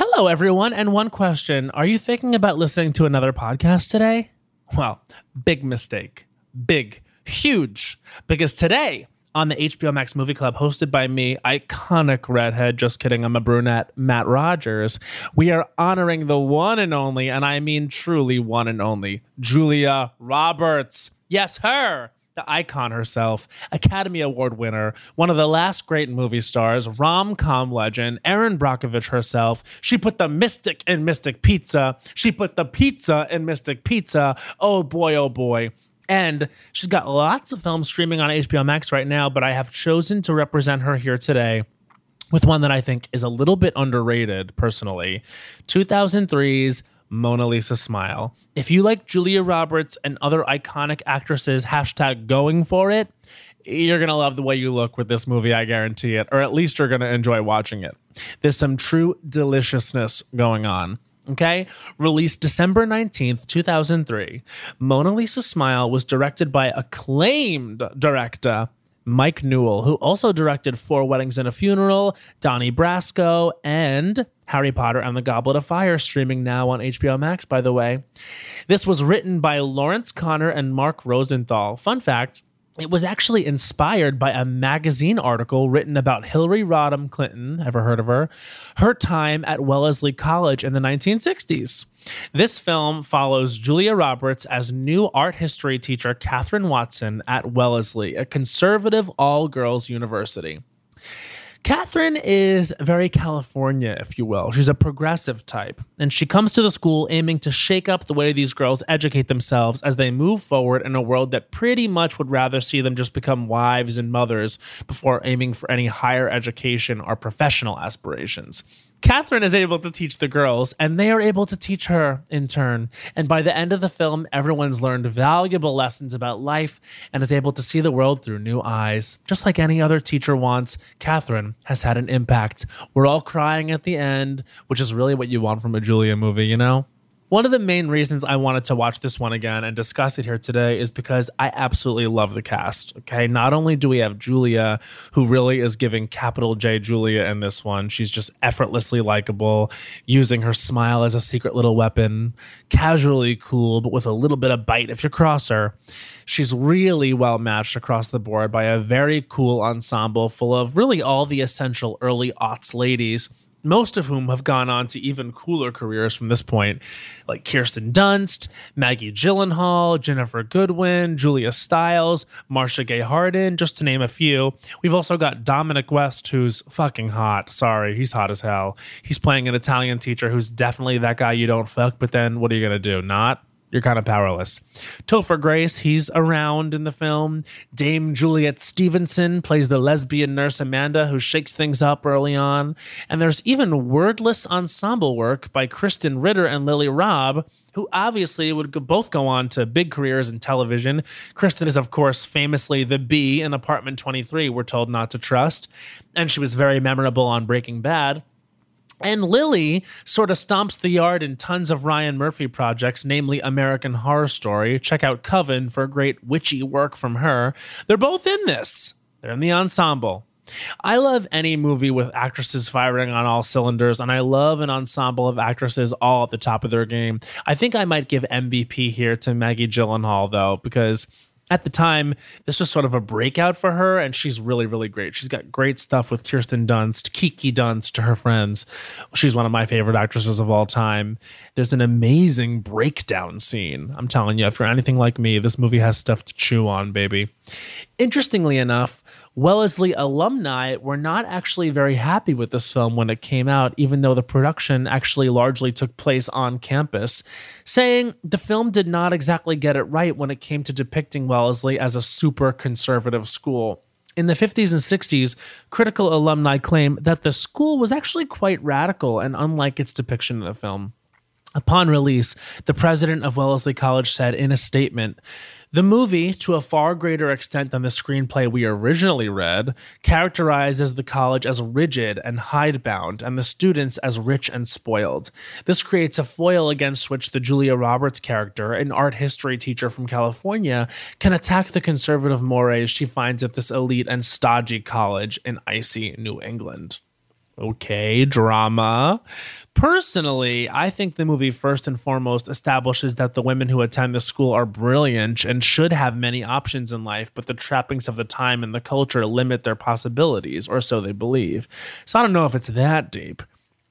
Hello, everyone, and one question. Are you thinking about listening to another podcast today? Well, big mistake. Big, huge. Because today, on the HBO Max Movie Club, hosted by me, iconic redhead, just kidding, I'm a brunette, Matt Rogers, we are honoring the one and only, and I mean truly one and only, Julia Roberts. Yes, her the icon herself, Academy Award winner, one of the last great movie stars, rom com legend, Erin Brockovich herself. She put the mystic in Mystic Pizza. She put the pizza in Mystic Pizza. Oh boy, oh boy. And she's got lots of films streaming on HBO Max right now, but I have chosen to represent her here today with one that I think is a little bit underrated personally 2003's Mona Lisa Smile. If you like Julia Roberts and other iconic actresses, hashtag going for it, you're going to love the way you look with this movie, I guarantee it. Or at least you're going to enjoy watching it. There's some true deliciousness going on. Okay, released December 19th, 2003. Mona Lisa Smile was directed by acclaimed director Mike Newell, who also directed Four Weddings and a Funeral, Donnie Brasco, and Harry Potter and the Goblet of Fire, streaming now on HBO Max, by the way. This was written by Lawrence Konner and Mark Rosenthal. Fun fact it was actually inspired by a magazine article written about Hillary Rodham Clinton, ever heard of her, her time at Wellesley College in the 1960s. This film follows Julia Roberts as new art history teacher Catherine Watson at Wellesley, a conservative all girls university. Catherine is very California, if you will. She's a progressive type, and she comes to the school aiming to shake up the way these girls educate themselves as they move forward in a world that pretty much would rather see them just become wives and mothers before aiming for any higher education or professional aspirations. Catherine is able to teach the girls, and they are able to teach her in turn. And by the end of the film, everyone's learned valuable lessons about life and is able to see the world through new eyes. Just like any other teacher wants, Catherine has had an impact. We're all crying at the end, which is really what you want from a Julia movie, you know? One of the main reasons I wanted to watch this one again and discuss it here today is because I absolutely love the cast. Okay. Not only do we have Julia, who really is giving capital J Julia in this one, she's just effortlessly likable, using her smile as a secret little weapon, casually cool, but with a little bit of bite if you cross her. She's really well matched across the board by a very cool ensemble full of really all the essential early aughts ladies most of whom have gone on to even cooler careers from this point, like Kirsten Dunst, Maggie Gyllenhaal, Ginnifer Goodwin, Julia Stiles, Marcia Gay Harden, just to name a few. We've also got Dominic West, who's fucking hot. Sorry, he's hot as hell. He's playing an Italian teacher who's definitely that guy you don't fuck, but then what are you gonna do? Not? You're kind of powerless. Topher Grace, he's around in the film. Dame Juliet Stevenson plays the lesbian nurse Amanda, who shakes things up early on. And there's even wordless ensemble work by Krysten Ritter and Lily Rabe, who obviously would both go on to big careers in television. Krysten is, of course, famously the bee in Apartment 23, we're told not to trust. And she was very memorable on Breaking Bad. And Lily sort of stomps the yard in tons of Ryan Murphy projects, namely American Horror Story. Check out Coven for great witchy work from her. They're both in this, they're in the ensemble. I love any movie with actresses firing on all cylinders, and I love an ensemble of actresses all at the top of their game. I think I might give MVP here to Maggie Gyllenhaal, though, because at the time, this was sort of a breakout for her, and she's really, really great. She's got great stuff with Kirsten Dunst, Kiki Dunst to her friends. She's one of my favorite actresses of all time. There's an amazing breakdown scene. I'm telling you, if you're anything like me, this movie has stuff to chew on, baby. Interestingly enough, Wellesley alumni were not actually very happy with this film when it came out, even though the production actually largely took place on campus, saying the film did not exactly get it right when it came to depicting Wellesley as a super conservative school. In the 50s and 60s, critical alumni claim that the school was actually quite radical and unlike its depiction in the film. Upon release, the president of Wellesley College said in a statement, the movie, to a far greater extent than the screenplay we originally read, characterizes the college as rigid and hidebound, and the students as rich and spoiled. This creates a foil against which the Julia Roberts character, an art history teacher from California, can attack the conservative mores she finds at this elite and stodgy college in icy New England. Okay, drama. Personally, I think the movie first and foremost establishes that the women who attend the school are brilliant and should have many options in life, but the trappings of the time and the culture limit their possibilities, or so they believe. So I don't know if it's that deep,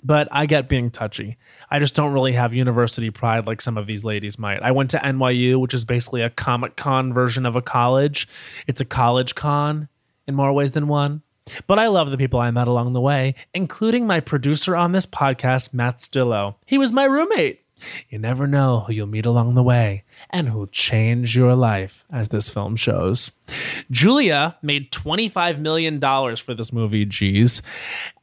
but I get being touchy. I just don't really have university pride like some of these ladies might. I went to NYU, which is basically a Comic Con version of a college. It's a college con in more ways than one. But I love the people I met along the way, including my producer on this podcast, Matt Stillo. He was my roommate. You never know who you'll meet along the way and who'll change your life, as this film shows. Julia made $25 million for this movie, geez.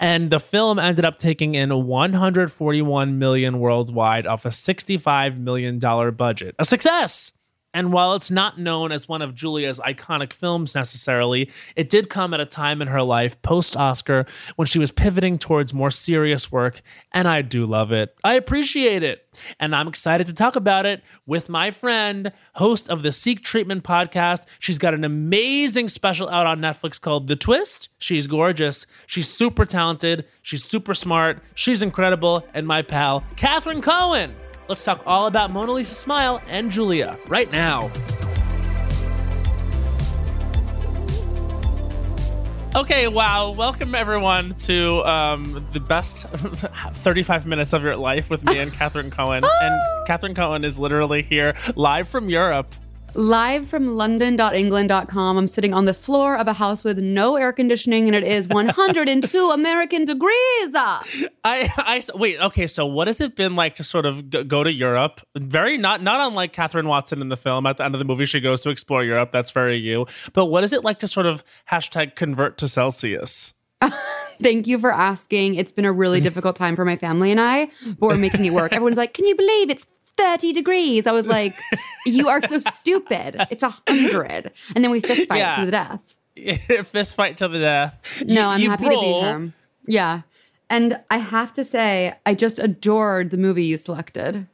And the film ended up taking in 141 million worldwide off a $65 million budget. A success! And while it's not known as one of Julia's iconic films necessarily, it did come at a time in her life post Oscar when she was pivoting towards more serious work, and I do love it. I appreciate it. And I'm excited to talk about it with my friend, host of the Seek Treatment podcast. She's got an amazing special out on Netflix called The Twist. She's gorgeous. She's super talented. She's super smart. She's incredible. And my pal, Catherine Cohen. Let's talk all about Mona Lisa Smile and Julia right now. Okay, wow. Welcome everyone to um, the best 35 minutes of your life with me and Catherine Cohen. And Catherine Cohen is literally here live from Europe Live from london.england.com, I'm sitting on the floor of a house with no air conditioning and it is 102 American degrees. Ah! I, I, wait, okay, so what has it been like to sort of go to Europe? Very not, not unlike Catherine Watson in the film. At the end of the movie, she goes to explore Europe. That's very you. But what is it like to sort of hashtag convert to Celsius? Thank you for asking. It's been a really difficult time for my family and I, but we're making it work. Everyone's like, can you believe it's 30 degrees. I was like, you are so stupid. It's a hundred. And then we fist fight yeah. to the death. fist fight to the death. No, you, I'm happy brawl. to be here. Yeah. And I have to say, I just adored the movie you selected.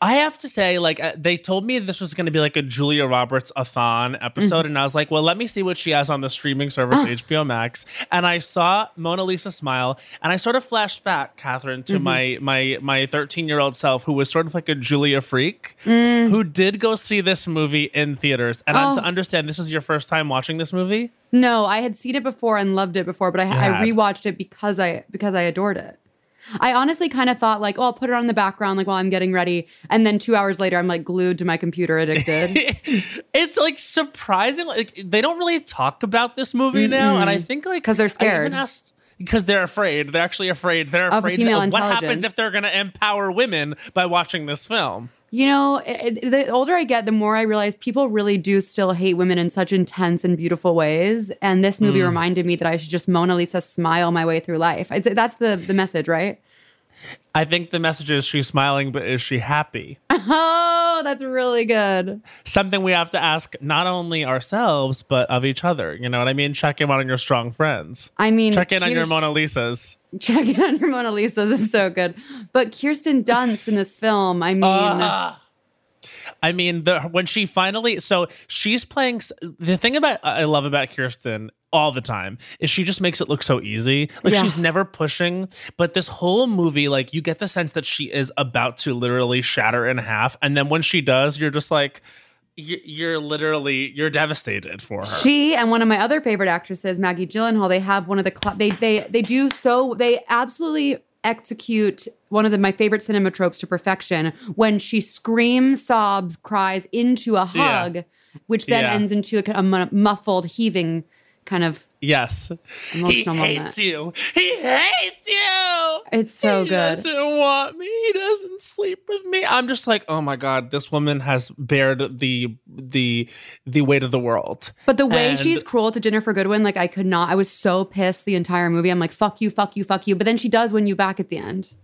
I have to say, like, uh, they told me this was going to be like a Julia Roberts a thon episode. Mm-hmm. And I was like, well, let me see what she has on the streaming service, HBO ah. Max. And I saw Mona Lisa smile. And I sort of flashed back, Catherine, to mm-hmm. my my my 13 year old self, who was sort of like a Julia freak, mm. who did go see this movie in theaters. And oh. I'm to understand this is your first time watching this movie? No, I had seen it before and loved it before, but I, I rewatched it because I because I adored it. I honestly kind of thought like, oh, I'll put it on the background like while I'm getting ready, and then two hours later, I'm like glued to my computer, addicted. it's like surprising. Like they don't really talk about this movie Mm-mm. now, and I think like because they're scared. because they're afraid. They're actually afraid. They're afraid of, of what happens if they're going to empower women by watching this film. You know, it, it, the older I get, the more I realize people really do still hate women in such intense and beautiful ways. And this movie mm. reminded me that I should just Mona Lisa smile my way through life. I'd say that's the the message, right? I think the message is she's smiling, but is she happy? Oh, that's really good. Something we have to ask not only ourselves, but of each other. You know what I mean? Check in on your strong friends. I mean, check in on your Mona Lisas. Check in on your Mona Lisas is so good. But Kirsten Dunst in this film, I mean. Uh, I mean, the when she finally so she's playing the thing about I love about Kirsten all the time is she just makes it look so easy. Like yeah. she's never pushing, but this whole movie like you get the sense that she is about to literally shatter in half and then when she does, you're just like you're literally you're devastated for her. She and one of my other favorite actresses, Maggie Gyllenhaal, they have one of the cl- they they they do so they absolutely execute one of the, my favorite cinema tropes to perfection when she screams, sobs, cries into a hug, yeah. which then yeah. ends into a, a muffled heaving kind of Yes. He hates you. He hates you. It's so he good. He doesn't want me. He doesn't sleep with me. I'm just like, oh my god, this woman has bared the the the weight of the world. But the way and she's cruel to Ginnifer Goodwin, like I could not. I was so pissed the entire movie. I'm like, fuck you, fuck you, fuck you. But then she does win you back at the end.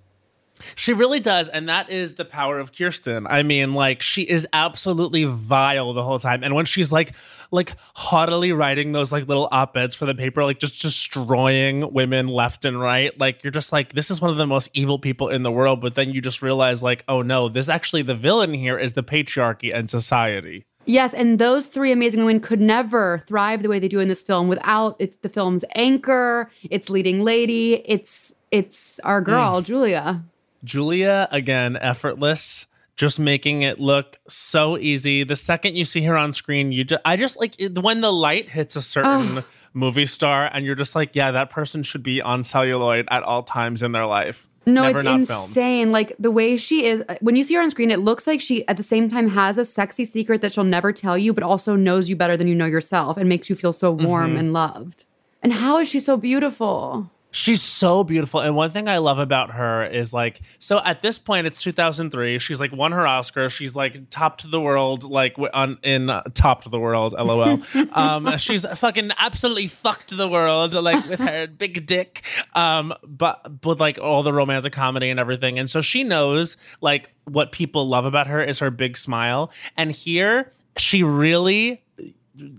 She really does, and that is the power of Kirsten. I mean, like she is absolutely vile the whole time, and when she's like, like haughtily writing those like little op eds for the paper, like just destroying women left and right, like you're just like, this is one of the most evil people in the world. But then you just realize, like, oh no, this actually the villain here is the patriarchy and society. Yes, and those three amazing women could never thrive the way they do in this film without it's the film's anchor, its leading lady, it's it's our girl mm. Julia. Julia, again, effortless, just making it look so easy. The second you see her on screen, you just, I just like it- when the light hits a certain movie star and you're just like, yeah, that person should be on celluloid at all times in their life. No, Never it's not filmed. insane. Like the way she is when you see her on screen, it looks like she at the same time has a sexy secret that she'll never tell you, but also knows you better than you know yourself and makes you feel so warm Mm-hmm. and loved. And how is she so beautiful? She's so beautiful. And one thing I love about her is like, so at this point, it's 2003. She's like won her Oscar. She's like top to the world, like on in uh, top to the world, lol. um, she's fucking absolutely fucked the world, like with her big dick. Um, but with like all the romantic comedy and everything. And so she knows like what people love about her is her big smile. And here, she really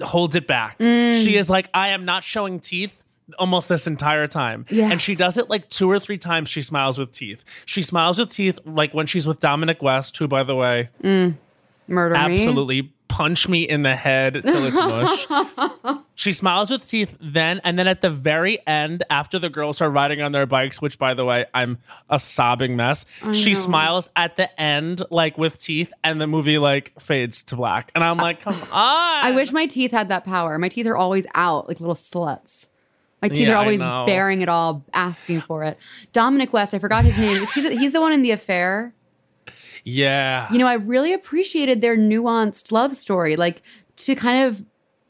holds it back. She is like, I am not showing teeth almost this entire time. And she does it like two or three times she smiles with teeth. She smiles with teeth like when she's with Dominic West, who by the way, mm. Murder me. absolutely punch me in the head till it's mush. she smiles with teeth then and then at the very end after the girls are riding on their bikes, which by the way, I'm a sobbing mess. she know. smiles at the end like with teeth and the movie like fades to black. And I'm like, come on. I wish my teeth had that power. My teeth are always out like little sluts. My teeth Yeah, are always bearing it all, asking for it. Dominic West, I forgot his name. Is he the, he's the one in the affair. Yeah. You know, I really appreciated their nuanced love story. Like to kind of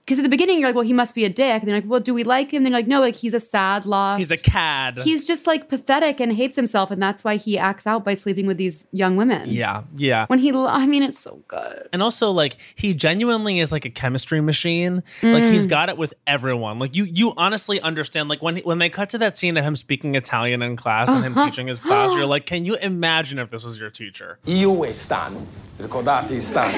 because at the beginning you're like, well, he must be a dick. And they're like, well, do we like him? They're like, no, like he's a sad lost. He's a cad. He's just like pathetic and hates himself, and that's why he acts out by sleeping with these young women. yeah, yeah. When he, lo- I mean, it's so good. And also, like, he genuinely is like a chemistry machine. Like, he's mm. got it with everyone. Like, you you honestly understand. Like, when when they cut to that scene of him speaking Italian in class and him uh-huh. teaching his class, you're like, can you imagine if this was your teacher? Io e Stan, ricordati Stan?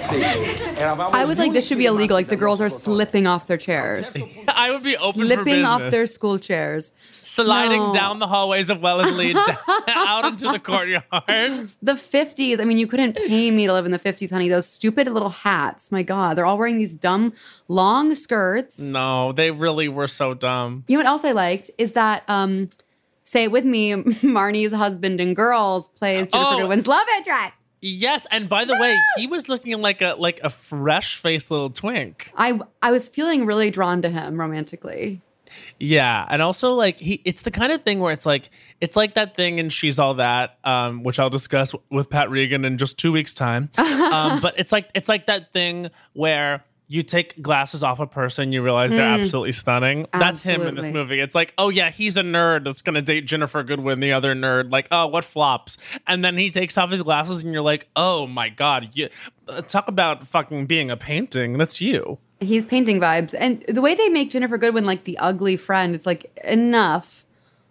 Sì, sì. I was like, this should be illegal. Like the dal girls are slipping off their chairs, I would be open slipping off their school chairs. sliding No. down the hallways of Wellesley out into the courtyard. The 50s. I mean, you couldn't pay me to live in the 50s, honey. Those stupid little hats. My God, they're all wearing these dumb long skirts. No, they really were so dumb. You know what else I liked is that um say it with me, Marnie's husband and Girls plays Jennifer Oh. Goodwin's love interest. Yes, and by the way, he was looking like a like a fresh faced little twink. I I was feeling really drawn to him romantically. Yeah, and also like he, it's the kind of thing where it's like it's like that thing and she's all that, um, which I'll discuss with Pat Regan in just two weeks' time. um, but it's like it's like that thing where you take glasses off a person, you realize they're absolutely stunning. That's him in this. Movie. It's like, oh yeah, he's a nerd that's gonna date Ginnifer Goodwin, the other nerd. Like, oh, what flops? And then he takes off his glasses, and you're like, oh my god, you uh, talk about fucking being a painting. That's you. He's painting vibes. And the way they make Ginnifer Goodwin like the ugly friend, it's like enough.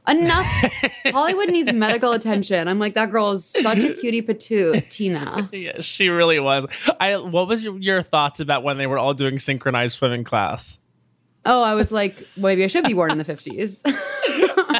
Enough. Hollywood needs medical attention. I'm like, that girl is such a cutie patoot, Tina. Yeah, she really was. I what was your, your thoughts about when they were all doing synchronized swimming class? Oh, I was like, well, maybe I should be born in the 50s.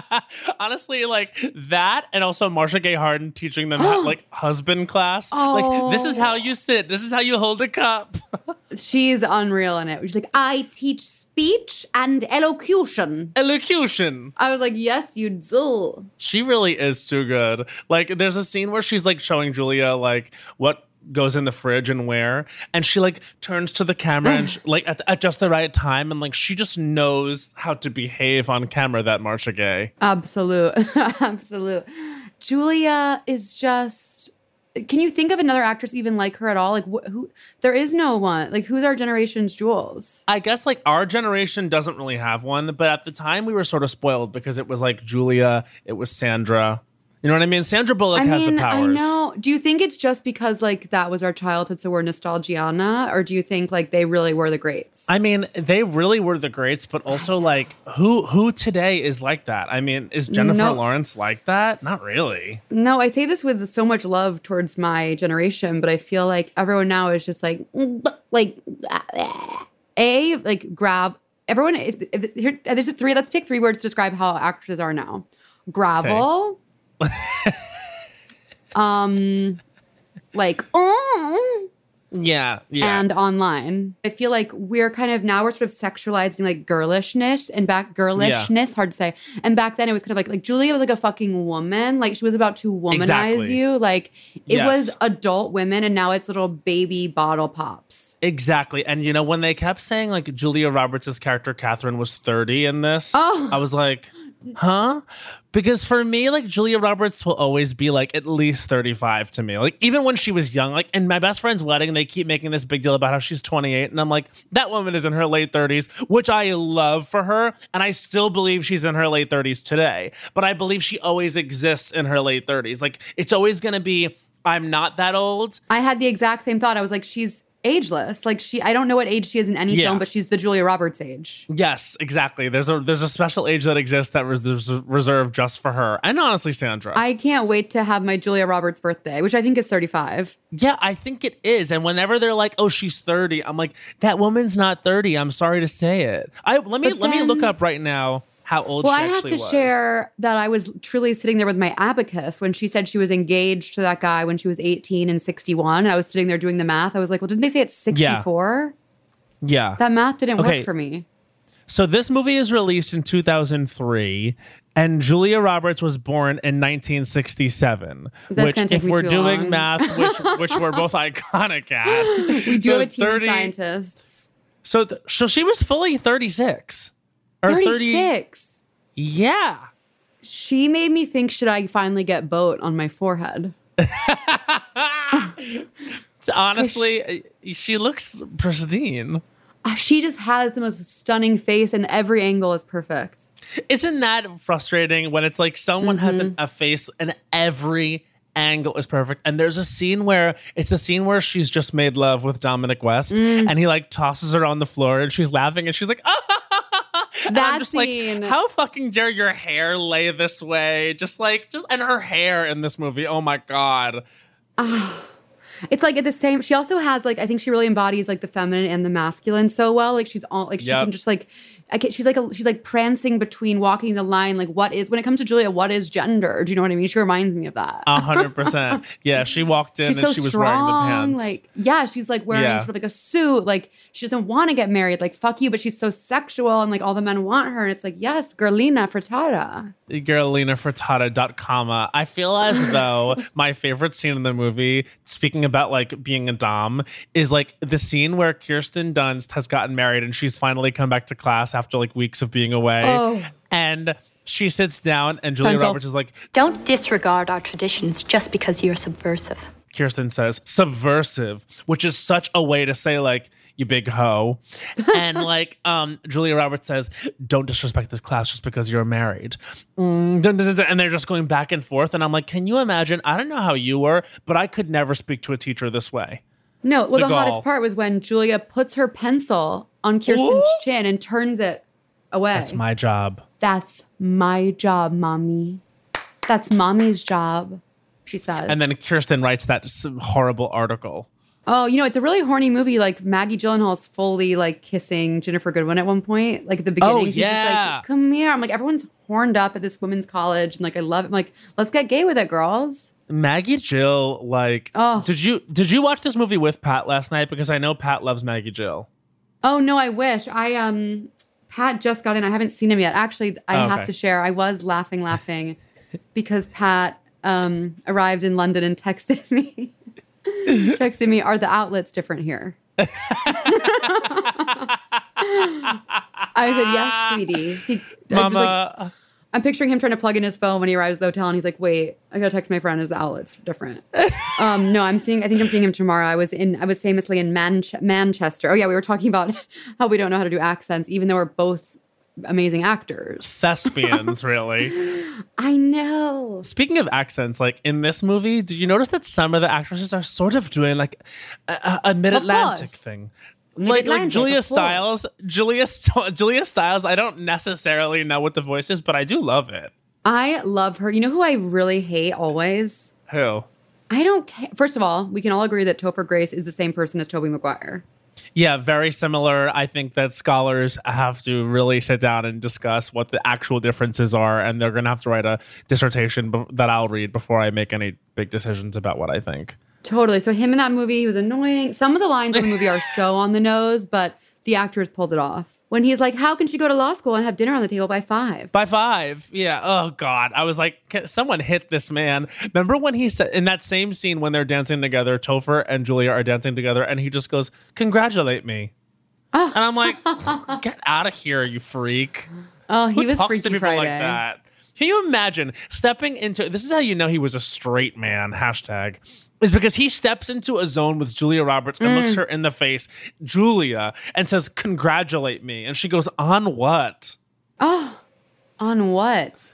Honestly, like that, and also Marcia Gay Harden teaching them how, like husband class. Like this is how oh. you sit. This is how you hold a cup. She's unreal in it. She's like, I teach speech and elocution. Elocution. I was like, yes, you do. She really is too good. Like there's a scene where she's like showing Julia like what goes in the fridge and where and she like turns to the camera and she, like at, at just the right time and like she just knows how to behave on camera that Marcia Gay. Absolute. Absolute. Julia is just. Can you think of another actress even like her at all? Like, wh- who? There is no one. Like, who's our generation's jewels? I guess like our generation doesn't really have one, but at the time we were sort of spoiled because it was like Julia, it was Sandra. You know what I mean? Sandra Bullock I has mean, the powers. I know. Do you think it's just because like that was our childhood, so we're nostalgiana, or do you think like they really were the greats? I mean, they really were the greats, but also like who who today is like that? I mean, is Jennifer No. Lawrence like that? Not really. no, I say this with so much love towards my generation, but I feel like everyone now is just like, mm, like, a like grab everyone. if- if- Here, there's a three. Let's pick three words to describe how actresses are now. Gravel. um, like oh, Yeah, yeah. and online. I feel like we're kind of now we're sort of sexualizing like girlishness and back girlishness, hard to say. And back then it was kind of like like Julia was like a fucking woman. Like she was about to womanize Exactly. you. Like it Yes. was adult women and now it's little baby bottle pops. Exactly. And you know, when they kept saying like Julia Roberts' character Catherine was 30 in this, Oh. I was like, huh? Because for me, like Julia Roberts will always be like at least 35 to me. Like even when she was young, like in my best friend's wedding, they keep making this big deal about how she's 28. And I'm like, that woman is in her late 30s, which I love for her. And I still believe she's in her late 30s today. But I believe she always exists in her late 30s. Like it's always gonna be, I'm not that old. I had the exact same thought. I was like, she's ageless. Like she I don't know what age she is in any Yeah. film, but she's the Julia Roberts age. Yes, exactly. There's a there's a special age that exists that was reserved just for her, and honestly, Sandra. I can't wait to have my Julia Roberts birthday, which I think is 35. yeah, I think it is. And whenever they're like, "Oh, she's 30," I'm like, "That woman's not 30." I'm sorry to say it. I let me But let me look up right now how old. Well, she I have to was. share that I was truly sitting there with my abacus when she said she was engaged to that guy when she was 18 and 61. And I was sitting there doing the math. I was like, well, didn't they say it's 64? Yeah. That math didn't Okay. work for me. so this movie is released in 2003, and Julia Roberts was born in 1967. That's which, if we're doing long. math, which which we're both iconic at, We do so have a team 30 of scientists. So, th- so she was fully 36 or 30. 36. Yeah. She made me think, should I finally get boat on my forehead? Honestly, uh, she looks pristine. Uh, She just has the most stunning face and every angle is perfect. Isn't that frustrating when it's like someone has Mm-hmm. a, a face and every angle is perfect? And there's a scene where it's the scene where she's just made love with Dominic West Mm. and he like tosses her on the floor and she's laughing and she's like, And That I'm just scene. like, how fucking dare your hair lay this way? Just like, just and her hair in this movie. Oh my god. It's like at the same. She also has like I think she really embodies like the feminine and the masculine so well. Like she's all like she Yep. can just like I get, she's like a, she's like prancing between walking the line. Like what is when it comes to Julia, what is gender? Do you know what I mean? She reminds me of that. A hundred percent. Yeah, she walked in she's and so she was strong. wearing the pants. Like yeah, she's like wearing Yeah. sort of like a suit. Like she doesn't want to get married. Like fuck you, but she's so sexual and like all the men want her. And it's like yes, girlina frittata. girlinafrittata.com. Uh, I feel as though my favorite scene in the movie, speaking about like being a Dom, is like the scene where Kirsten Dunst has gotten married and she's finally come back to class after like weeks of being away. Oh. And she sits down and Julia Mental. Roberts is like, Don't disregard our traditions just because you're subversive. Kirsten says, subversive, which is such a way to say like, you big hoe. and like um Julia Roberts says, don't disrespect this class just because you're married. Mm, and they're just going back and forth. And I'm like, can you imagine? I don't know how you were, but I could never speak to a teacher this way. No, well, The the, hottest part was when Julia puts her pencil on Kirsten's Ooh. chin and turns it away. That's my job. That's my job, mommy. That's mommy's job, she says. And then Kirsten writes that horrible article. Oh, you know, it's a really horny movie. Like Maggie Gyllenhaal's fully like kissing Ginnifer Goodwin at one point. Like at the beginning, Oh, she's just yeah. like, "Come here." I'm like, everyone's horned up at this women's college, and like, I love it. I'm like, let's get gay with it, girls. Maggie Jill, like, Oh. did you did you watch this movie with Pat last night? Because I know Pat loves Maggie Jill. Oh no, I wish I um. Pat just got in. I haven't seen him yet. Actually, I Oh, have okay. to share. I was laughing, laughing, because Pat um, arrived in London and texted me. texted me, "Are the outlets different here?" I said, "Yes, sweetie." He, was like, Mama, I'm picturing him trying to plug in his phone when he arrives at the hotel, and he's like, "Wait, I gotta text my friend. Is the outlets different?" um, no, I'm seeing. I think I'm seeing him tomorrow. I was in. I was famously in Manch- Manchester. Oh yeah, we were talking about how we don't know how to do accents, even though we're both amazing actors. thespians, really. I know. Speaking of accents, like in this movie, did you notice that some of the actresses are sort of doing like a, a- a mid-Atlantic thing? Like, like Julia. Stiles, Julia St- Julia Stiles. I don't necessarily know what the voice is, but I do love it. I love her. You know who I really hate always? Who? I don't care. First of all, we can all agree that Topher Grace is the same person as Tobey Maguire. Yeah, very similar. I think that scholars have to really sit down and discuss what the actual differences are, and they're going to have to write a dissertation be- that I'll read before I make any big decisions about what I think. Totally. So him in that movie, he was annoying. Some of the lines in the movie are so on the nose, but the actors pulled it off. When he's like, "How can she go to law school and have dinner on the table by five? By five, yeah. Oh God, I was like, "Can- someone hit this man. Remember when he said in that same scene when they're dancing together, Topher and Julia are dancing together, and he just goes, "Congratulate me," oh. and I'm like, "Get out of here, you freak!" Oh, he Who was talks to people Friday. like that? Can you imagine stepping into this? Is how you know he was a straight man. Hashtag is because he steps into a zone with Julia Roberts and Mm. looks her in the face, Julia, and says, "Congratulate me," and she goes, "On what?" Oh, on what?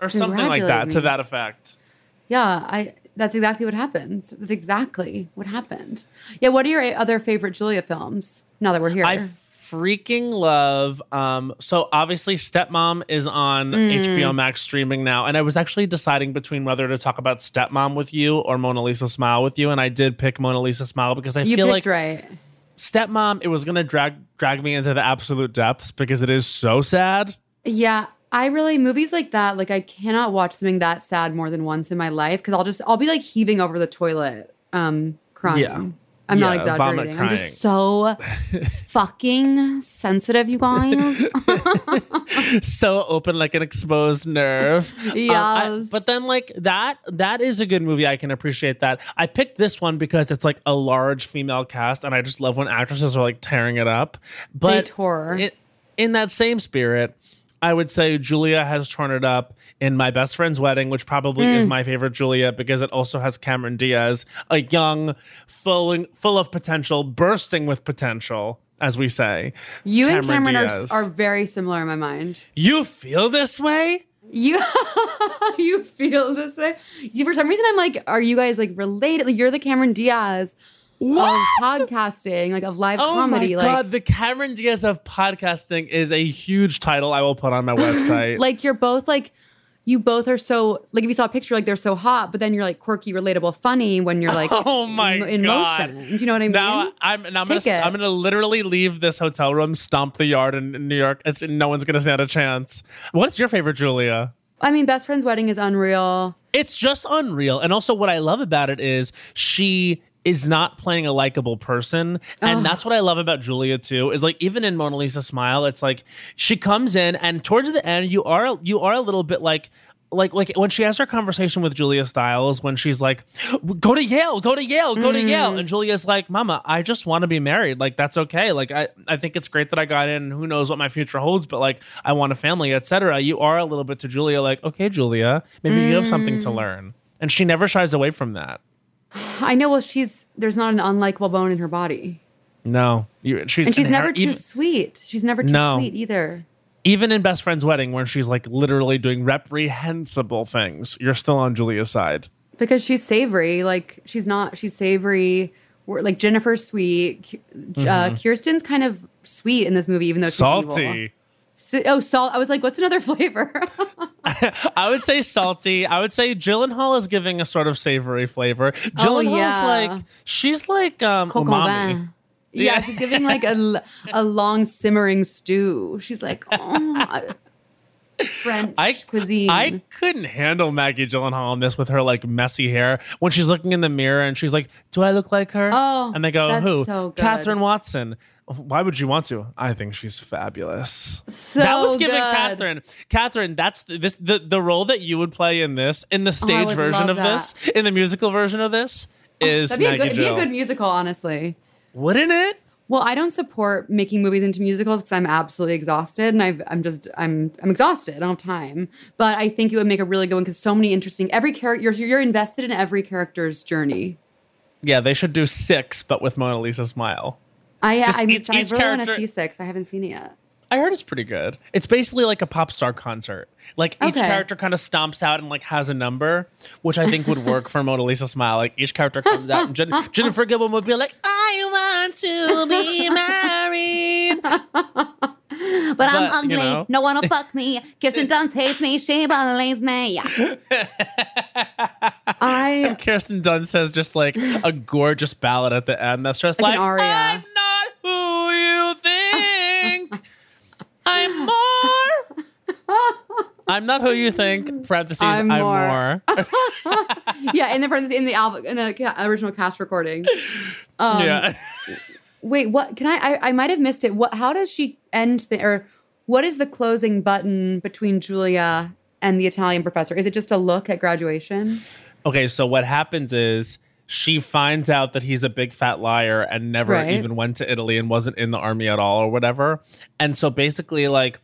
Or something like that to that effect. Yeah, I. That's exactly what happens. That's exactly what happened. Yeah. What are your other favorite Julia films? Now that we're here, I freaking love. Um, so obviously, Stepmom is on Mm. HBO Max streaming now, and I was actually deciding between whether to talk about Stepmom with you or Mona Lisa Smile with you, and I did pick Mona Lisa Smile because I you feel like right. Stepmom it was gonna drag drag me into the absolute depths because it is so sad. Yeah, I really movies like that. Like I cannot watch something that sad more than once in my life because I'll just I'll be like heaving over the toilet, um, crying. Yeah. I'm not Yeah, vomit exaggerating. I'm just so fucking sensitive, you guys. so open like an exposed nerve. Um, I- Yes. but then like that that is a good movie. I can appreciate that. I picked this one because it's like a large female cast and I just love when actresses are like tearing it up. But tore. it- in that same spirit, I would say Julia has torn it up in My Best Friend's Wedding, which probably is Mm. my favorite Julia because it also has Cameron Diaz, a young, full full of potential, bursting with potential, as we say. You and Cameron are, are very similar in my mind. You feel this way? You you feel this way. You, for some reason, I'm like, are you guys like related? Like you're the Cameron Diaz What? of podcasting, like of live Oh comedy. my like god, the Cameron Diaz of podcasting is a huge title I will put on my website. like you're both like you both are so like if you saw a picture like they're so hot, but then you're like quirky, relatable, funny when you're like oh my in, in god. motion. Do you know what I mean? Now I'm, now I'm gonna, it. I'm gonna literally leave this hotel room, stomp the yard in, in New York. It's no one's gonna stand a chance. What's your favorite Julia? I mean, best friend's wedding is unreal. It's just unreal. And also, what I love about it is she is not playing a likable person. And that's what I love about Julia too. Is like even in Mona Lisa Smile, it's like she comes in and towards the end, you are you are a little bit like like like when she has her conversation with Julia Stiles when she's like, "Go to Yale, go to Yale, go to Yale," mm. and Julia's like, "Mama, I just want to be married. Like that's okay. Like I I think it's great that I got in. Who knows what my future holds, but like I want a family, etc." You are a little bit to Julia like, "Okay, Julia, maybe you have something to mm. learn," and she never shies away from that. I know. Well, she's there's not an unlikable bone in her body, No, you, she's and she's never too even, sweet. She's never too No. sweet either. even in Best Friend's Wedding, where she's like literally doing reprehensible things. You're still on Julia's side. because she's savory. Like she's not. She's savory. We're, like Jennifer's sweet. Uh, Kirsten's kind of sweet in this movie, even though she's evil. So, oh, salt. I was like, what's another flavor? I would say salty. I would say Gyllenhaal is giving a sort of savory flavor. Gyllenhaal's Oh, yeah. like she's like um umami. vin. Yeah, Yeah. she's giving like a a long simmering stew. She's like, oh, French I cuisine. I couldn't handle Maggie Gyllenhaal in this with her like messy hair when she's looking in the mirror and she's like, "Do I look like her?" Oh, and they go, "Who?" so good. Catherine Watson. Why would you want to? I think she's fabulous. so that was giving good. Catherine. Catherine, that's the, this the, the role that you would play in this in the oh, stage Oh, version love of this in the musical version of this oh, is That'd be, a good, it'd be a good musical, honestly. Wouldn't it? Well, I don't support making movies into musicals because I'm absolutely exhausted, and I've, I'm just I'm I'm exhausted. I don't have time. But I think it would make a really good one because so many interesting. Every character you're, you're invested in every character's journey. Yeah, they should do six, but with Mona Lisa smile. I uh, Just I, mean, each- I really want to see six. I haven't seen it yet. I heard it's pretty good. It's basically like a pop star concert. Like each Okay. character kind of stomps out and like has a number, which I think would work for Mona Lisa Smile. Like each character comes out and Jen- Jennifer Gilbert would be like, "I want to be married." But, But, I'm you ugly. know. No one will fuck me. Kirsten Dunst hates me. She bullies me. Yeah. I Kirsten Dunst says just like a gorgeous ballad at the end that's just Like like, an aria. Who you think. I'm more. I'm not who you think. Parentheses. I'm, I'm more. more. yeah, in the front in the album in the ca- original cast recording. Um, yeah. Wait, what? Can I? I, I might have missed it. What? How does she end the or what is the closing button between Julia and the Italian professor? Is it just a look at graduation? Okay, so what happens is she finds out that he's a big fat liar and never Right. even went to Italy and wasn't in the army at all or whatever. And so basically, like,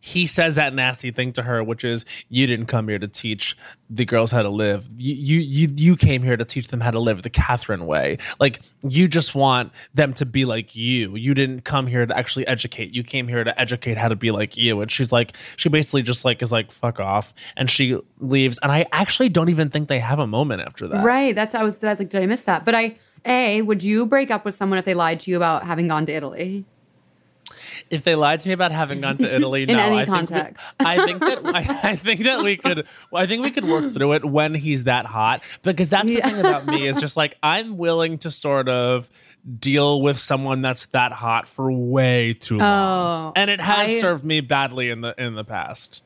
he says that nasty thing to her, which is, "You didn't come here to teach the girls how to live. You you you, you came here to teach them how to live the Catherine way. Like, you just want them to be like you. You didn't come here to actually educate. You came here to educate how to be like you." And she's like, she basically just like is like, "Fuck off," and she leaves. And I actually don't even think they have a moment after that. Right. That's I was I was like, did I miss that? But I a would you break up with someone if they lied to you about having gone to Italy? If they lied to me about having gone to Italy, In no, any I think we- context. I think that I, I think that we could. I think we could work through it when he's that hot, because that's the Yeah. thing about me is just like I'm willing to sort of deal with someone that's that hot for way too long, Oh, and it has I- served me badly in the in the past.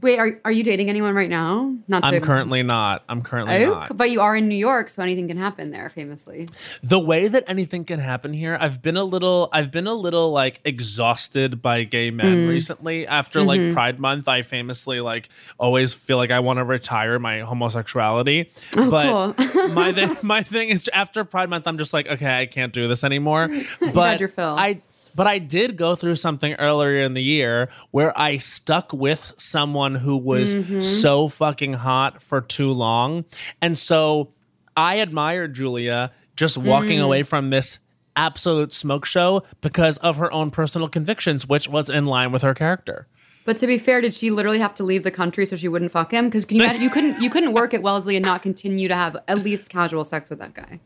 Wait, are are you dating anyone right now? Not I'm to currently not. I'm currently Oh, not. but you are in New York, so anything can happen there. Famously, the way that anything can happen here i've been a little i've been a little like exhausted by gay men Mm. recently after Mm-hmm. like pride month i famously like always feel like i want to retire my homosexuality Oh, but cool. my thing my thing is after pride month i'm just like okay i can't do this anymore but your fill. i but I did go through something earlier in the year where I stuck with someone who was Mm-hmm. so fucking hot for too long. And so I admired Julia just walking Mm. away from this absolute smoke show because of her own personal convictions, which was in line with her character. but to be fair, did she literally have to leave the country so she wouldn't fuck him? Because you, you couldn't you couldn't work at Wellesley and not continue to have at least casual sex with that guy.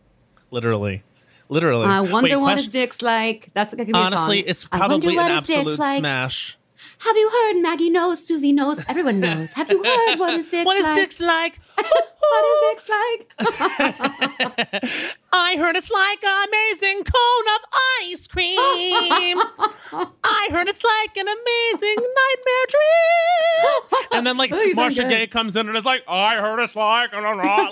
Literally. Literally. I wonder Wait, what quest- his dick's like. That's that could be a Honestly, song. it's I wonder probably what an his dick's absolute like. smash. Have you heard? Maggie knows. Susie knows. Everyone knows. Have you heard what his dick's What is like? What is dicks like? what is dick's like? I heard it's like an amazing cone of ice cream. I heard it's like an amazing nightmare dream. And then like Oh, Marcia. Gay comes in and is like, I heard it's like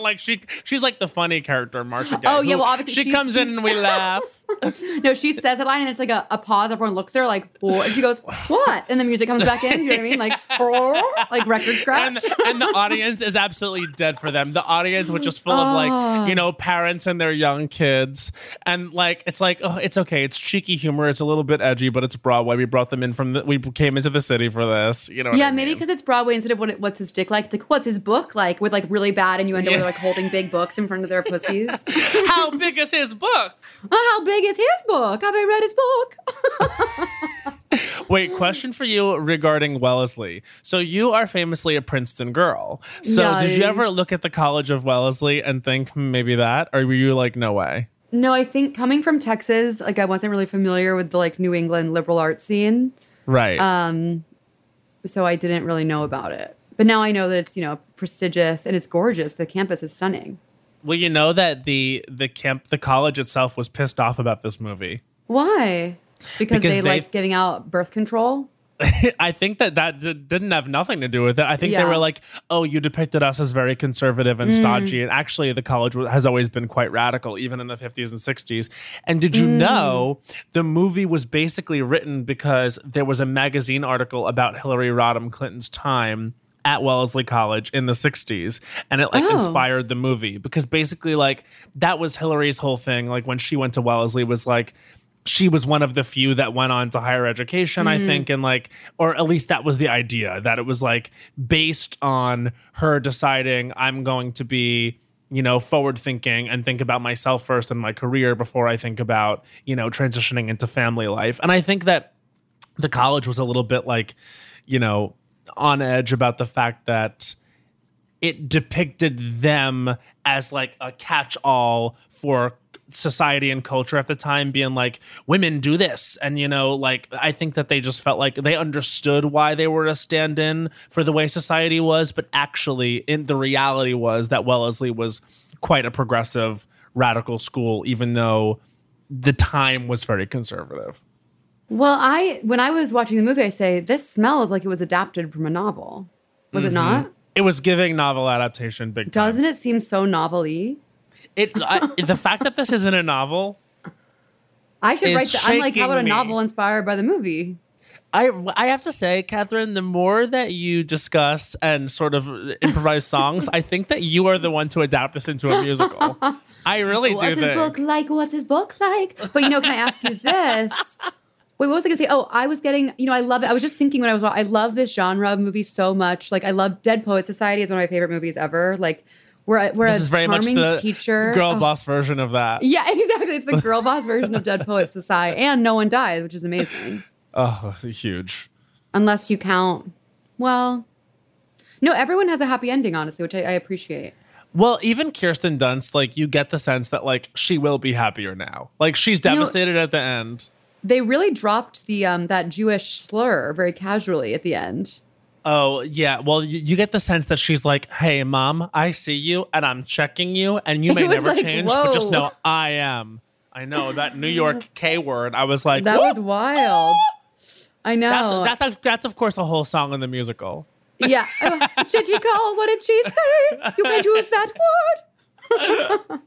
like she she's like the funny character, Marcia oh, Gay. Oh, yeah, well, obviously she comes in and we laugh. no, she says that line and it's like a, a pause. Everyone looks at her like, what? And she goes, what? And the music comes back in. Do you know what I mean? Like, like record scratch. and the audience is absolutely dead for them. The audience, which is full of like, ah. you know, parents and their young kids. And like, it's like, oh, it's okay. It's cheeky humor. It's a little bit edgy, but it's Broadway. We brought them in from the, we came into the city for this. You know what yeah, I maybe because it's Broadway instead of what it, what's his dick like. It's like, what's his book like? With like really bad innuendo where they're like holding big books in front of their pussies. How big is his book? oh, how big is his book? Have I read his book? Wait, question for you regarding Wellesley. So you are famously a Princeton girl. So did you ever look at the College of Wellesley and think hmm, maybe that, or were you like, no way? no, I think coming from Texas, like I wasn't really familiar with the like New England liberal arts scene. Right. Um, so I didn't really know about it. But now I know that it's, you know, prestigious and it's gorgeous. The campus is stunning. Well, you know that the the camp, the college itself was pissed off about this movie. Why? Because, Because they, like giving out birth control. I think that that d- didn't have nothing to do with it. I think they were like, "Oh, you depicted us as very conservative and mm. stodgy," and actually, the college has always been quite radical, even in the fifties and sixties. And did you mm. know the movie was basically written because there was a magazine article about Hillary Rodham Clinton's time at Wellesley College in the 60s and it like Oh. inspired the movie because basically like that was Hillary's whole thing like when she went to Wellesley was like she was one of the few that went on to higher education i mm-hmm. think and like or at least that was the idea that it was like based on her deciding i'm going to be you know forward thinking and think about myself first and my career before i think about you know transitioning into family life and i think that the college was a little bit like you know on edge about the fact that it depicted them as like a catch-all for society and culture at the time being like women do this. And you know like i think that they just felt like they understood why they were a stand-in for the way society was but actually in the reality was that wellesley was quite a progressive radical school even though the time was very conservative Well, I when I was watching the movie, I say this smells like it was adapted from a novel. Was it mm-hmm. not? It was giving novel adaptation big time. Doesn't it seem so novelty? It I, the fact that this isn't a novel, I should write that. I'm like, how about a novel inspired by the movie? I I have to say, Catherine, the more that you discuss and sort of improvise songs, I think that you are the one to adapt this into a musical. I really do What's his think. book like? What's his book like? But you know, can I ask you this? Wait, what was I gonna say? Oh, I was getting, you know, I love it. I was just thinking when I was, I love this genre of movie so much. Like, I love Dead Poet Society is one of my favorite movies ever. Like, we're we're This a is very much charming the teacher. girl Oh, boss version of that. Yeah, exactly. It's the girl boss version of Dead Poet Society, and No One Dies, which is amazing. Oh, huge. Unless you count, well, no, everyone has a happy ending, honestly, which I, I appreciate. Well, even Kirsten Dunst, like you get the sense that like she will be happier now. Like she's know- devastated at the end. They really dropped the um that Jewish slur very casually at the end. Oh yeah, well you, you get the sense that she's like, "Hey, mom, I see you, and I'm checking you, and you may never like, change, but just know I am." I know that New York K word. I was like, That "Whoop!" was wild. I know. That's that's that's of course a whole song in the musical. yeah. Uh, Did she call? What did she say? You can't use that word.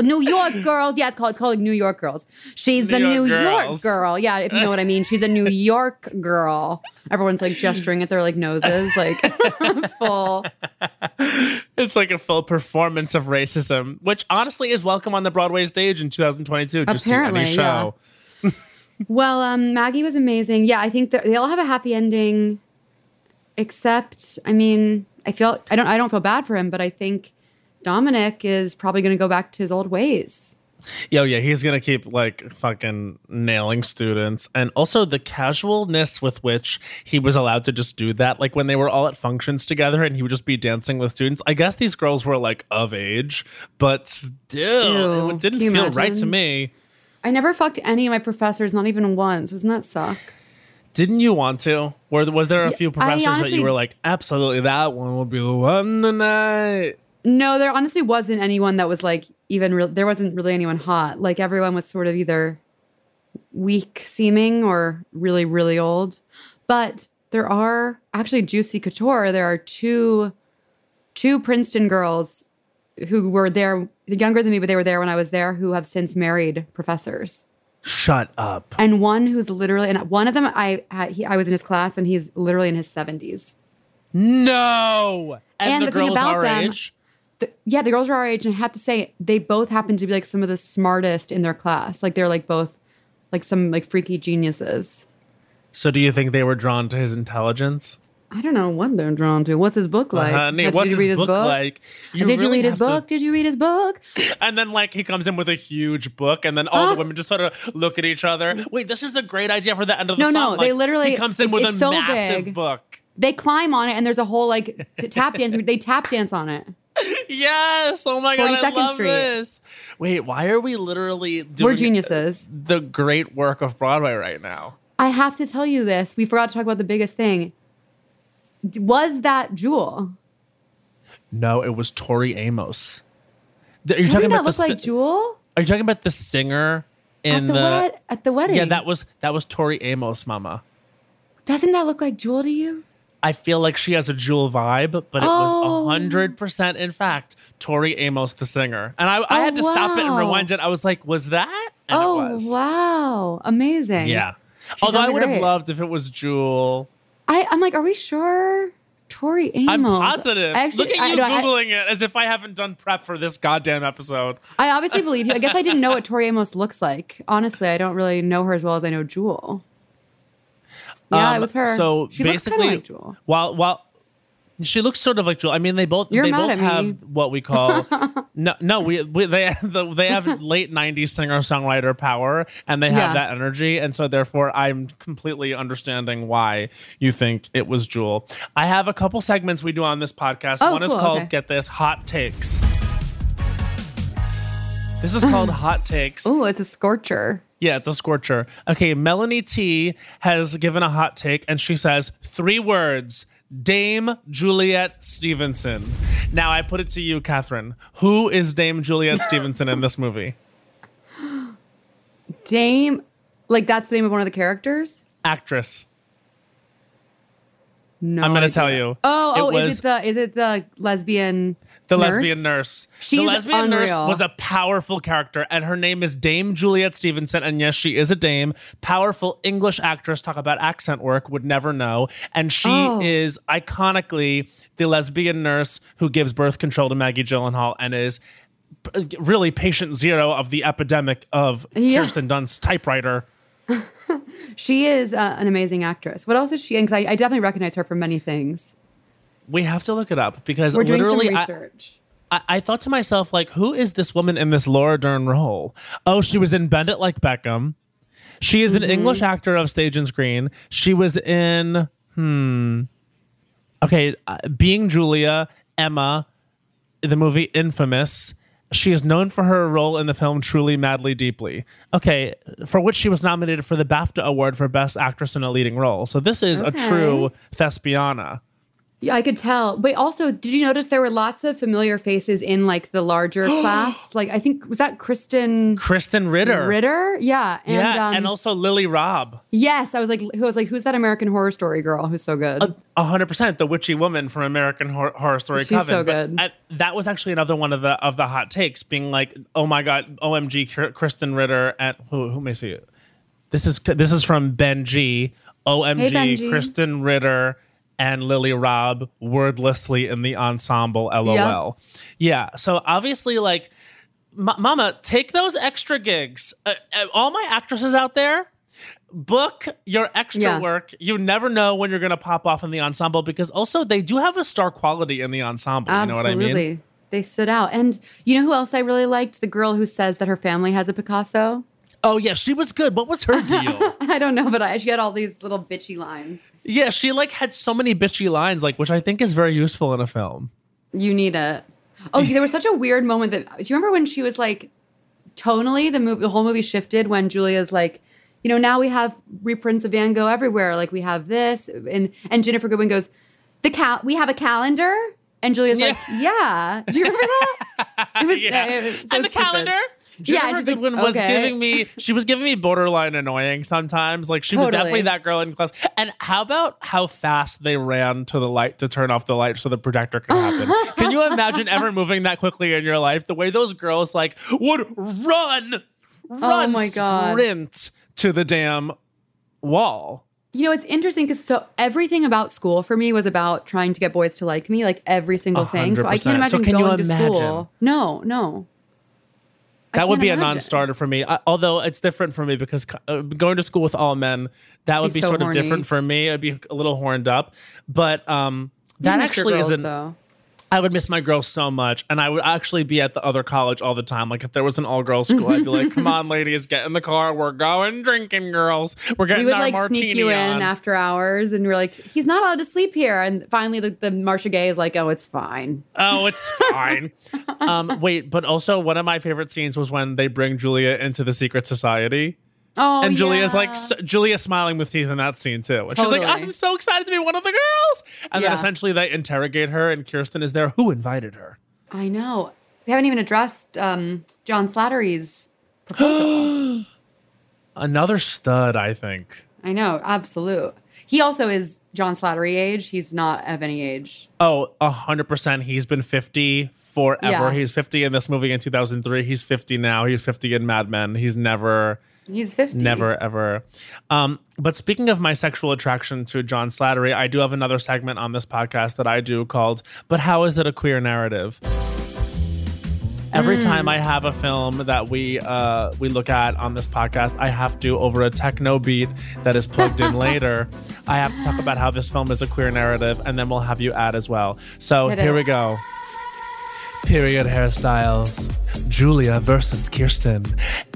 New York girls. Yeah, it's called, called New York girls. She's New a York New York girl. Yeah, if you know what I mean. She's a New York girl. Everyone's like gesturing at their like noses, like full. It's like a full performance of racism, which honestly is welcome on the Broadway stage in 2022. Just Apparently, any show. Well, um, Maggie was amazing. Yeah, I think they all have a happy ending, except I mean, I feel I don't I don't feel bad for him, but I think Dominic is probably going to go back to his old ways. Yo, yeah, he's gonna keep like fucking nailing students, and also the casualness with which he was allowed to just do that. Like when they were all at functions together, and he would just be dancing with students. I guess these girls were like of age, but still, Ew, it didn't feel right to me. I never fucked any of my professors, not even once. Doesn't that suck? Didn't you want to? Were was there a few professors that you were like, absolutely, that one will be the one tonight? No, there honestly wasn't anyone that was like even real. There wasn't really anyone hot. Like everyone was sort of either weak seeming or really, really old. But there are actually Juicy Couture. There are two, two Princeton girls who were there, younger than me, but they were there when I was there, who have since married professors. Shut up. And one who's literally, and one of them, I he, I was in his class, and he's literally in his seventies. No. And, And the, the thing about them- age. The, yeah, the girls are our age, and I have to say, they both happen to be like some of the smartest in their class. Like they're like both like some like freaky geniuses. So, do you think they were drawn to his intelligence? I don't know what they're drawn to. What's his book like? Uh-huh. Honey, Did what's you his read book, like? Did you read his have to- book? Did you read his book? And then, like, he comes in with a huge book, and then all Huh? the women just sort of look at each other. Wait, this is a great idea for the end of the No, song. no, they Like, literally- he comes in with a so massive big. book. They climb on it, and there's a whole like tap dance. They tap dance on it. Yes! Oh my god, I 42nd love Street. this. Wait, why are we literally doing We're geniuses. the great work of Broadway right now? I have to tell you this. We forgot to talk about the biggest thing. Was that Jewel? No, it was Tori Amos. Are you Doesn't talking that about the look like Jewel Are you talking about the singer in at the, the? wed- at the wedding? yeah, that was that was Tori Amos, Mama. Doesn't that look like Jewel to you? I feel like she has a Jewel vibe, but it Oh. was hundred percent, in fact, Tori Amos, the singer. And I, I Oh, had to stop it and rewind it. I was like, "Was that?" And oh it was. wow, amazing! Yeah. Although I would have loved if it was Jewel. I, I'm like, are we sure? Tori Amos. I'm positive. Actually, Look at I- you I- googling it as if I haven't done prep for this goddamn episode. I, obviously believe you. I guess I didn't know what Tori Amos looks like. Honestly, I don't really know her as well as I know Jewel. Yeah, Um, it was her. So she basically, like Jewel. while while she looks sort of like Jewel. I mean, they both You're they both me. have what we call no no we, we they they have late '90s singer songwriter power, and they have Yeah. that energy, and so therefore I'm completely understanding why you think it was Jewel. I have a couple segments we do on this podcast. Oh, One is called okay. "Get This Hot Takes." This is called Hot Takes. Oh, it's a scorcher. Yeah, it's a scorcher. Okay, Melanie T has given a hot take and she says three words Dame Juliet Stevenson. Now I put it to you, Catherine. Who is Dame Juliet Stevenson in this movie? Dame, like that's the name of one of the characters. Actress. no. I'm going to tell you. Oh, oh, was is it the is it the lesbian? The nurse? lesbian nurse? She's the lesbian nurse was a powerful character, and her name is Dame Juliet Stevenson. And yes, she is a dame. Powerful English actress. Talk about accent work. Would never know. And she Oh. is iconically the lesbian nurse who gives birth control to Maggie Gyllenhaal and is really patient zero of the epidemic of Yeah. Kirsten Dunst's typewriter. She is uh, an amazing actress. What else is she? Because I, I definitely recognize her from many things. We have to look it up because We're doing some literally, I- research. I, I thought to myself, like, who is this woman in this Laura Dern role? Oh, she was in Bend It Like Beckham. She is an Mm-hmm. English actor of stage and screen. She was in, hmm, okay, uh, Being Julia, Emma, the movie Infamous. She is known for her role in the film Truly Madly Deeply. Okay, for which she was nominated for the BAFTA Award for Best Actress in a Leading Role. So this is Okay. a true thespiana. Yeah, I could tell. But also, did you notice there were lots of familiar faces in like the larger class? Like, I think was that Krysten Krysten Ritter. Ritter? Yeah, and yeah, um, and also Lily Rabe. yes, I was like, who was like, who's that American Horror Story girl who's so good? A hundred percent, the witchy woman from American Hor- Horror Story. She's Coven. so But good. I- that was actually another one of the of the hot takes, being like, "Oh my god, OMG, Krysten Ritter." At who? Who may see it? This is this is from Ben G. OMG, Hey, Benji. Krysten Ritter and Lily Rabe wordlessly in the ensemble. LOL. Yeah. So obviously, like, M- Mama, take those extra gigs. Uh, uh, all my actresses out there, book your extra Yeah. work. You never know when you're going to pop off in the ensemble because also they do have a star quality in the ensemble. You know what I mean? Absolutely. mean? They stood out. And you know who else I really liked? The girl who says that her family has a Picasso. Oh yeah, she was good. What was her deal? I don't know, but I, she had all these little bitchy lines. yeah, she like had so many bitchy lines, like which I think is very useful in a film. You need it. Oh, there was such a weird moment that. Do you remember when she was like, tonally the movie, the whole movie shifted when Julia's like, you know, now we have reprints of Van Gogh everywhere. Like we have this, and and Ginnifer Goodwin goes, the cal, we have a calendar, and Julia's like, yeah. Do you remember that? It was, Yeah. it was so and the stupid. calendar. Yeah, Ginnifer she's like, was okay. giving me. She was giving me borderline annoying sometimes. Like she was definitely that girl in class. And how about how fast they ran to the light to turn off the light so the projector could happen? Can you imagine ever moving that quickly in your life? The way those girls like would run, oh run, Oh my God. sprint to the damn wall. You know, it's interesting because so everything about school for me was about trying to get boys to like me, like every single A thing. So I can't percent. So imagine can going to school. No, no. That would be a non-starter for me. I, although it's different for me because uh, going to school with all men, that would Be be so sort horny. of different for me. I'd be a little horned up, but um, that actually girls, isn't. though. I would miss my girls so much, and I would actually be at the other college all the time. Like if there was an all-girls school, I'd be like, "Come on, ladies, get in the car. We're going drinking, girls. We're getting We would our like martini sneak you in after hours, and we're like, he's not allowed to sleep here. And finally, the, the Marcia Gay is like, oh, it's fine. Oh, it's fine. um, wait, but also one of my favorite scenes was when they bring Julia into the secret society. Oh, and Julia's yeah. like s Julia smiling with teeth in that scene too. And she's like, "I'm so excited to be one of the girls." And then essentially they interrogate her, and Kirsten is there. Who invited her? I know. We haven't even addressed um, John Slattery's proposal. Another stud, I think. I know, absolute. He also is John Slattery age. He's not of any age. Oh, a hundred percent. He's been fifty forever. Yeah. He's fifty in this movie in two thousand three. He's fifty now. He's fifty in Mad Men. He's never. He's 50. Never ever. Um, but speaking of my sexual attraction to John Slattery, I do have another segment on this podcast that I do called "But How Is It a Queer Narrative?" Every time I have a film that we uh, we look at on this podcast, I have to over a techno beat that is plugged in later. I have to talk about how this film is a queer narrative, and then we'll have you add as well. So Hit here it. we go. Period hairstyles. Julia versus Kirsten.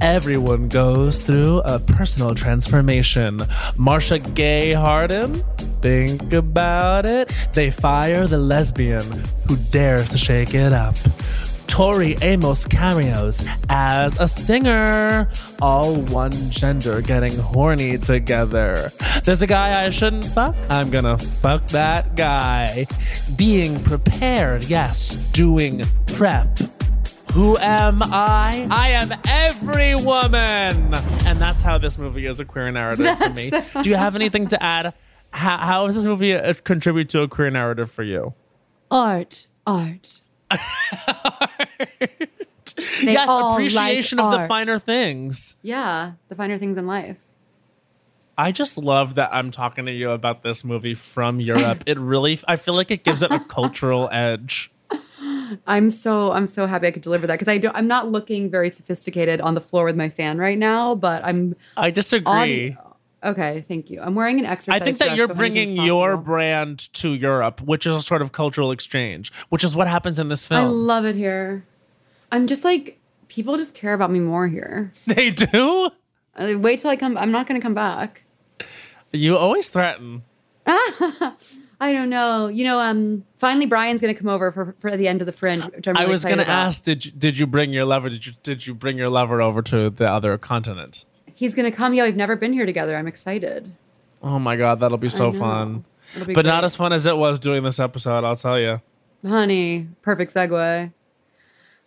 Everyone goes through a personal transformation. Marcia Gay Harden. Think about it. They fire the lesbian who dares to shake it up. Tori Amos cameos as a singer. All one gender getting horny together. There's a guy I shouldn't fuck. I'm gonna fuck that guy. Being prepared, yes, doing prep. Who am I? I am every woman. And that's how this movie is a queer narrative to me. Do you have anything to add? how, how does this movie uh, contribute to a queer narrative for you? Art, art. They yes, appreciation like of the finer things. Yeah, the finer things in life. I just love that I'm talking to you about this movie from Europe. it really, I feel like it gives it a cultural edge. I'm so I'm so happy I could deliver that because I don't I'm not looking very sophisticated on the floor with my fan right now, but I'm I disagree. audi- Okay, thank you. I'm wearing an exercise. I think that you're so bringing your brand to Europe, which is a sort of cultural exchange, which is what happens in this film. I love it here. I'm just like people just care about me more here. they do? Uh, Wait till I come. I'm not going to come back. You always threaten. I don't know. You know, um, finally Brian's going to come over for for the end of the fringe, which I'm I was going to ask, did you, did you bring your lover? Did you did you bring your lover over to the other continent? He's going to come. Yeah, we've never been here together. I'm excited. Oh my god, that'll be so fun. Be But not as fun as it was doing this episode, I'll tell you. Honey, perfect segue.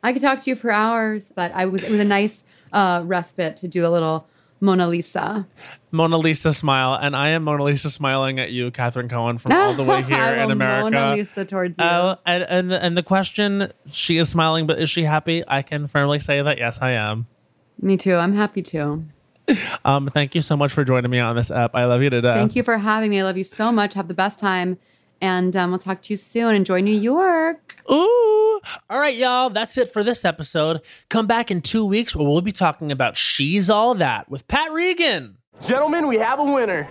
I could talk to you for hours, but I was it was a nice uh, respite to do a little Mona Lisa. Mona Lisa smile, and I am Mona Lisa smiling at you, Catherine Cohen, from all the way here in America. Mona Lisa towards you. Uh, and, and and the question, she is smiling, but is she happy? I can firmly say that yes, I am. Me too. I'm happy too. Um, thank you so much for joining me on this app. I love you to death. Thank you for having me. I love you so much. Have the best time. And um, we'll talk to you soon. Enjoy New York. Ooh. All right, y'all. That's it for this episode. Come back in two weeks where we'll be talking about She's All That with Pat Regan. Gentlemen, we have a winner.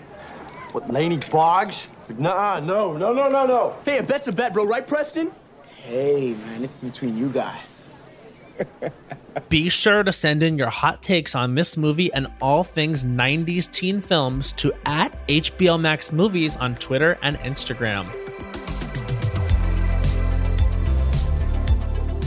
What, Laney Boggs? Nah, no, no, no, no, no. Hey, a bet's a bet, bro, right, Preston? Hey, man, this is between you guys. Be sure to send in your hot takes on this movie and all things 90s teen films to at HBO Max Movies on Twitter and Instagram.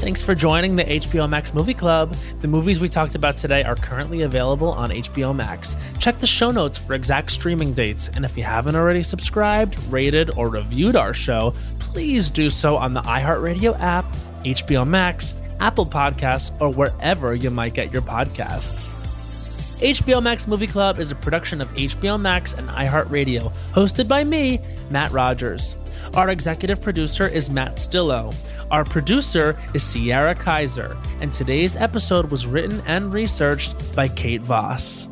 Thanks for joining the HBO Max Movie Club. The movies we talked about today are currently available on HBO Max. Check the show notes for exact streaming dates, and if you haven't already subscribed, rated, or reviewed our show, please do so on the iHeartRadio app, HBO Max, Apple Podcasts, or wherever you might get your podcasts. HBO Max Movie Club is a production of HBO Max and iHeartRadio, hosted by me, Matt Rogers. Our executive producer is Matt Stillo. Our producer is Sierra Kaiser, and today's episode was written and researched by Kate Voss.